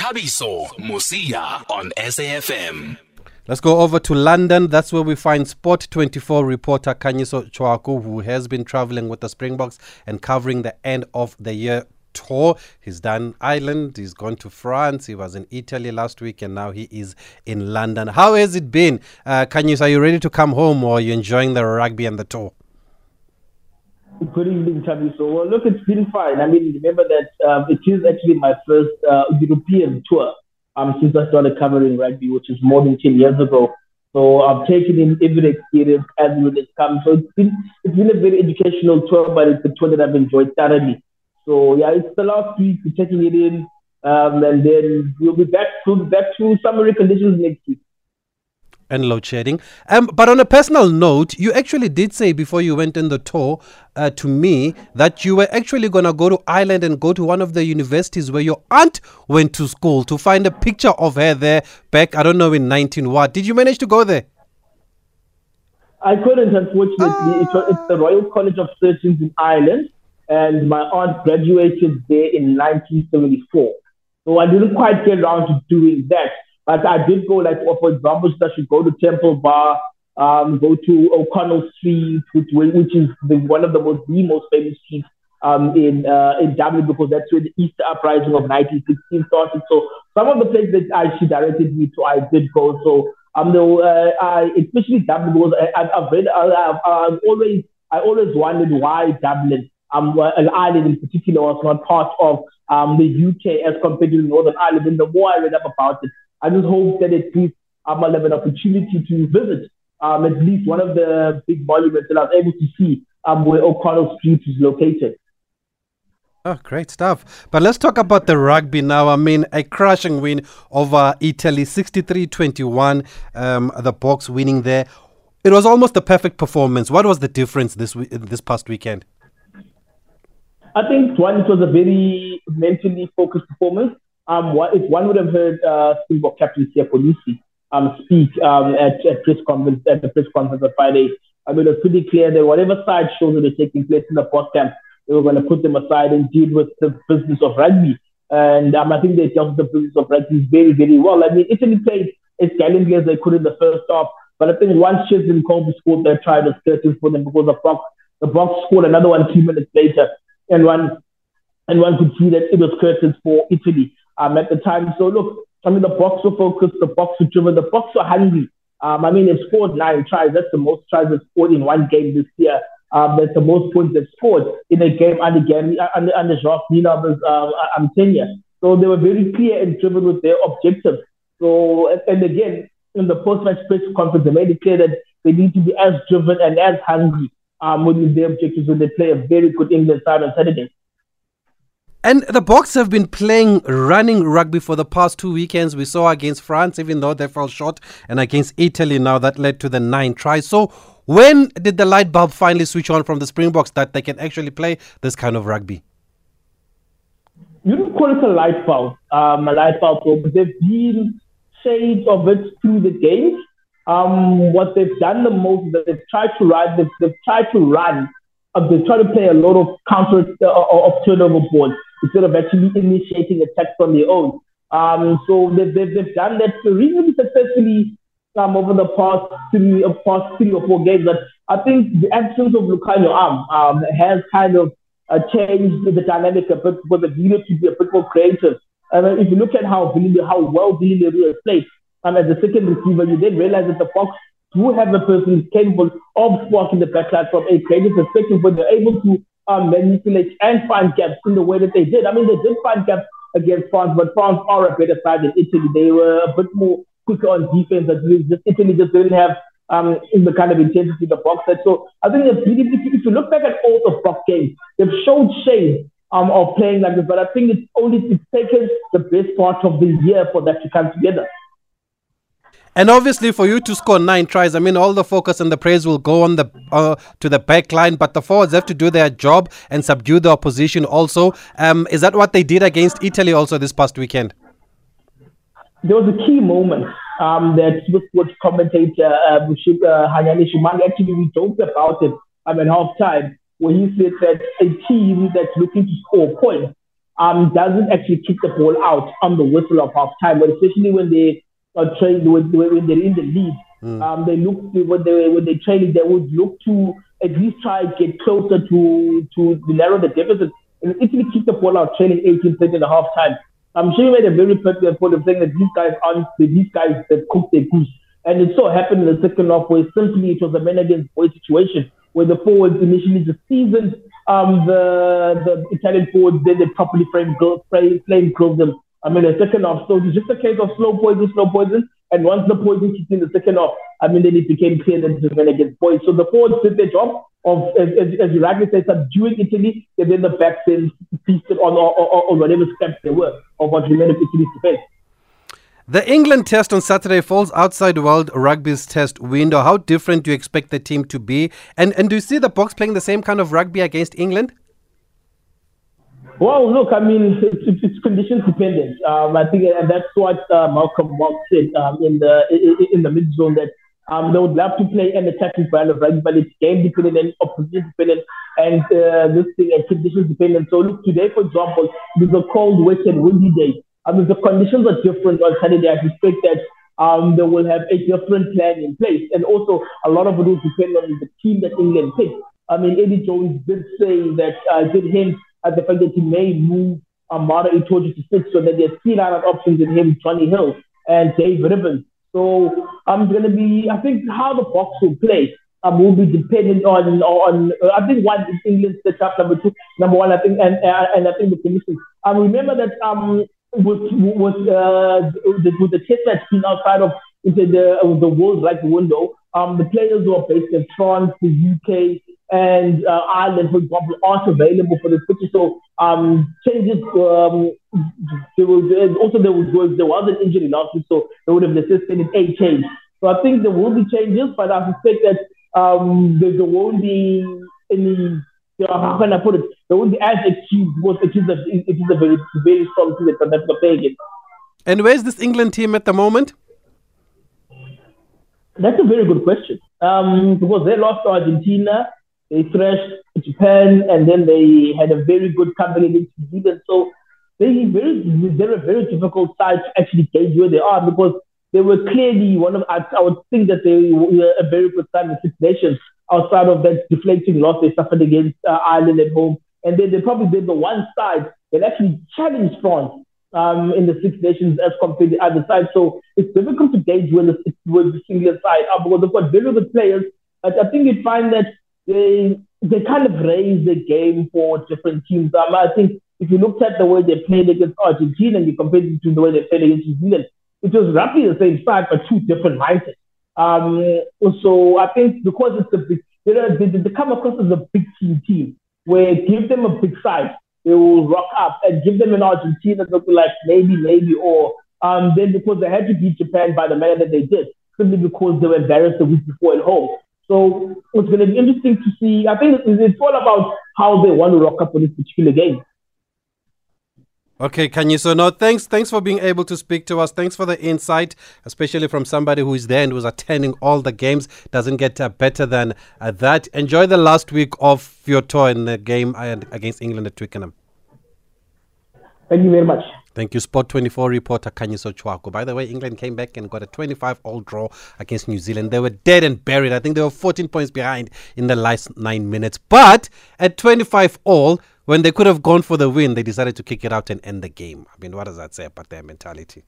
Thabiso Mosia on SAFM. Let's go over to London. That's where we find Sport 24 reporter Khanyiso Tshwaku, who has been traveling with the Springboks and covering the end of the year tour. He's done Ireland, he's gone to France, he was in Italy last week, and now he is in London. How has it been? Uh, Kanyus, are you ready to come home or are you enjoying the rugby and the tour? Good evening, Tabi. So, well, look, it's been fine. I mean, remember that um, it is actually my first uh, European tour um, since I started covering rugby, which is more than 10 years ago. So I've taken in every experience as it has come. So it's been it's been a very educational tour, but it's a tour that I've enjoyed thoroughly. So yeah, it's the last week. We're taking it in, um, and then we'll be back to back to summery conditions next week. And load shedding. Um, but on a personal note, you actually did say before you went on the tour uh, to me that you were actually going to go to Ireland and go to one of the universities where your aunt went to school to find a picture of her there back, I don't know, in 19 what. Did you manage to go there? I couldn't, unfortunately. Ah. It's, it's the Royal College of Surgeons in Ireland and my aunt graduated there in 1974. So I didn't quite get around to doing that. But I did go, like, for example, I should go to Temple Bar, um, go to O'Connell Street, which, which is the, one of the most, the most famous streets um, in uh, in Dublin because that's where the Easter Uprising of 1916 started. So some of the places that I, she directed me to, I did go. So um, the, uh, I, especially Dublin because I, have read, I've, I've always I always wondered why Dublin um, an island in particular was not part of um, the UK as compared to Northern Ireland. And the more I read up about it, I just hope that it gives um, I'll have an opportunity to visit um, at least one of the big monuments that I was able to see um, where O'Connell Street is located. Oh, great stuff. But let's talk about the rugby now. I mean, a crushing win over Italy, 63 21, um, the Boks winning there. It was almost the perfect performance. What was the difference this, this past weekend? I think one, it was a very mentally focused performance. Um, what, if one would have heard uh, Springbok captain Kolisi um, speak um, at, at press conference at the press conference on Friday, I mean, it was pretty clear that whatever side shows that are taking place in the post camp, they were going to put them aside and deal with the business of rugby. And um, I think they dealt with the business of rugby very, very well. I mean, Italy played as gallantly as they could in the first half, but I think once Cheslin Kolbe scored, they tried to skirting for them because the Boks, the Boks scored another one two minutes later and one and one could see that it was curtains for Italy um, at the time. So look, I mean the Boks were focused, the Boks were driven, the Boks were hungry. Um, I mean they've scored nine tries. That's the most tries they've scored in one game this year. Um, that's the most points they've scored in a game under Gary, under under Jacques Nienaber's uh, um, tenure. So they were very clear and driven with their objectives. So and again in the post-match press conference, they made it clear that they need to be as driven and as hungry um, with their objectives when they play a very good England side on Saturday. And the Boks have been playing running rugby for the past two weekends. We saw against France, even though they fell short, and against Italy now that led to the nine tries. So, when did the light bulb finally switch on from the Springboks that they can actually play this kind of rugby? You don't call it a light bulb, um, a light bulb, but there's been shades of it through the games um, what they've done the most is that they've tried to run, they've, they've tried to run, uh, they've tried to play a lot of counter uh, of turnover balls instead of actually initiating attacks on their own. Um, so they've, they've, they've done that reasonably successfully um, over the past three, uh, past three or four games. But I think the absence of Lukhanyo Am um, has kind of uh, changed the dynamic a bit for the Villa to be a bit more creative. And if you look at how how well Villiers has played, um, as a second receiver, you then realize that the Boks do have a person capable of sparking the backline from a creative perspective, but they're able to um, manipulate and find gaps in the way that they did. I mean, they did find gaps against France, but France are a better side than Italy. They were a bit more quicker on defense. Just Italy just didn't have um, in the kind of intensity the Boks had. So I think if you, if you look back at all the Boks games, they've showed shades um, of playing like this. But I think it's only it's taken the best part of the year for that to come together. And obviously, for you to score nine tries, I mean, all the focus and the praise will go on the uh, to the back line, but the forwards have to do their job and subdue the opposition. Also, um, is that what they did against Italy also this past weekend? There was a key moment um, that Swiftwood commentator uh, uh, Hanyani Shimange actually we talked about it um, at half time, where he said that a team that's looking to score points um, doesn't actually kick the ball out on the whistle of half time, but especially when they are trained when, when they're in the lead. Mm. Um, they look when they when they train, they would look to at least try to get closer to to narrow the deficit and Italy kick the ball out, trailing 18 30 in the half time. I'm sure you made a very pertinent point of saying that these guys aren't these guys that cook their goose. And it so happened in the second half where simply it was a man against boy situation where the forwards initially just seasoned um, the the Italian forwards, then they properly framed frame, flame killed them. I mean, the second half. So it's just a case of slow poison, slow poison. And once the poison kicked in the second half, I mean, then it became clear that it was against boys. So the forwards did their job of, as, as, as you rightly said, subduing Italy, and then the back then feasted on, on, on, on whatever steps they were of what remained of Italy's defense. The England test on Saturday falls outside World Rugby's test window. How different do you expect the team to be? And and do you see the Boks playing the same kind of rugby against England? Well, look, I mean, it's, it's conditions dependent. Um, I think, and that's what uh, Malcolm Marx said um, in the in, the mid zone that um, they would love to play an attacking brand of rugby, but it's game dependent and opposition dependent, and uh, this thing and conditions dependent. So look, today, for example, it was a cold, wet, and windy day. I mean, the conditions are different on Saturday. I suspect that um, they will have a different plan in place. And also, a lot of it will depend on the team that England picks. I mean, Eddie Jones did say that, uh, did hint at the fact that he may move Maro Itoje to six so that there's three lineup options in him, Jonny Hill and Dave Ribbans. So I'm going to be, I think how the Boks will play um, will be dependent on, on uh, I think one is England set up, number two, number one, I think, and, uh, and I think the commission. Um, remember that um, with with uh, the, with the test match being outside of into the uh, the world right window, um, the players were based in France, the UK, and uh, Ireland, for example, aren't available for the fixture. So um, changes. Um, there was also there was there was an injury last week, so they would have necessitated a change. So I think there will be changes, but I suspect that um, there, there won't be any you know, how can I put it? They won't be as accused because it is a, it is a very, very strong team that South Africa play against. And where's this England team at the moment? That's a very good question. Um, because they lost to Argentina, they thrashed Japan, and then they had a very good company against Zealand. So they very, they're a very difficult side to actually gauge where they are because they were clearly one of, I, I would think that they were a very good side in Six Nations outside of that deflating loss they suffered against uh, Ireland at home. And then they probably did the one side that actually challenged France um, in the Six Nations as compared to the other side. So it's difficult to gauge where the, where the single side are because they've got very good players. But I think you'd find that they they kind of raise the game for different teams. Um, I think if you looked at the way they played against Argentina and you compared it to the way they played against New Zealand, it was roughly the same side, but two different mindsets. Um, so I think because it's a big, they, they, they come across as a big team team where give them a big size, they will rock up and give them an Argentina that be like maybe, maybe, or um, then because they had to beat Japan by the manner that they did, simply because they were embarrassed the week before at home. So it's going to be interesting to see. I think it's all about how they want to rock up for this particular game. Okay, Khanyiso. No, thanks. Thanks for being able to speak to us. Thanks for the insight, especially from somebody who is there and who's attending all the games. Doesn't get uh, better than uh, that. Enjoy the last week of your tour in the game uh, against England at Twickenham. Thank you very much. Thank you, Sport 24 reporter Khanyiso Tshwaku. By the way, England came back and got a 25 all draw against New Zealand. They were dead and buried. I think they were 14 points behind in the last nine minutes. But at 25 all, when they could have gone for the win, they decided to kick it out and end the game. I mean, what does that say about their mentality?